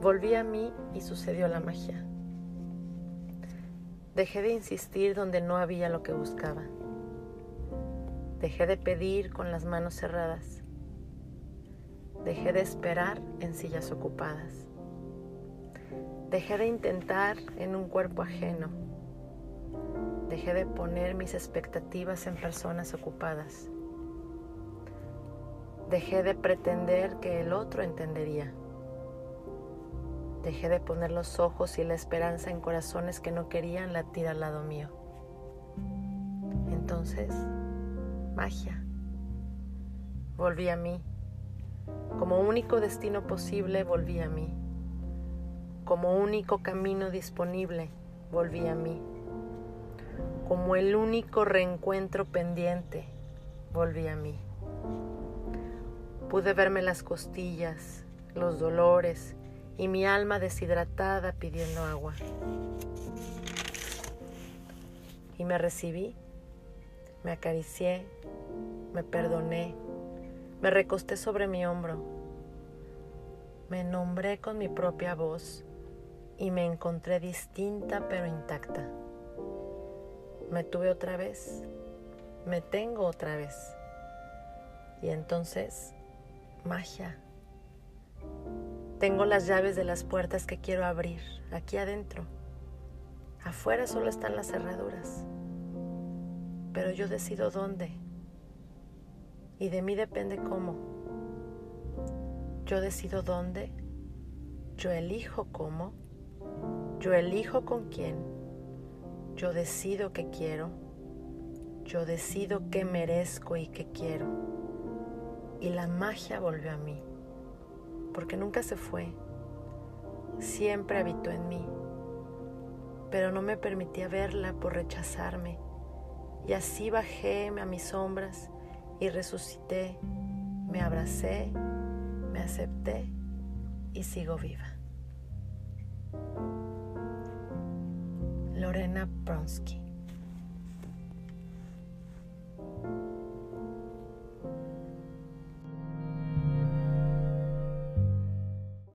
Volví a mí y sucedió la magia. Dejé de insistir donde no había lo que buscaba. Dejé de pedir con las manos cerradas. Dejé de esperar en sillas ocupadas. Dejé de intentar en un cuerpo ajeno. Dejé de poner mis expectativas en personas ocupadas. Dejé de pretender que el otro entendería. Dejé de poner los ojos y la esperanza en corazones que no querían latir al lado mío. Entonces, magia. Volví a mí. Como único destino posible, volví a mí. Como único camino disponible, volví a mí. Como el único reencuentro pendiente, volví a mí. Pude verme las costillas, los dolores y mi alma deshidratada pidiendo agua. Y me recibí, me acaricié, me perdoné, me recosté sobre mi hombro, me nombré con mi propia voz y me encontré distinta pero intacta. Me tuve otra vez, me tengo otra vez. Y entonces magia. Tengo las llaves de las puertas que quiero abrir aquí adentro. Afuera solo están las cerraduras. Pero yo decido dónde. Y de mí depende cómo. Yo decido dónde. Yo elijo cómo. Yo elijo con quién. Yo decido qué quiero. Yo decido qué merezco y qué quiero y la magia volvió a mí, porque nunca se fue, siempre habitó en mí, pero no me permitía verla por rechazarme, y así bajé a mis sombras y resucité, me abracé, me acepté y sigo viva. Lorena Bronsky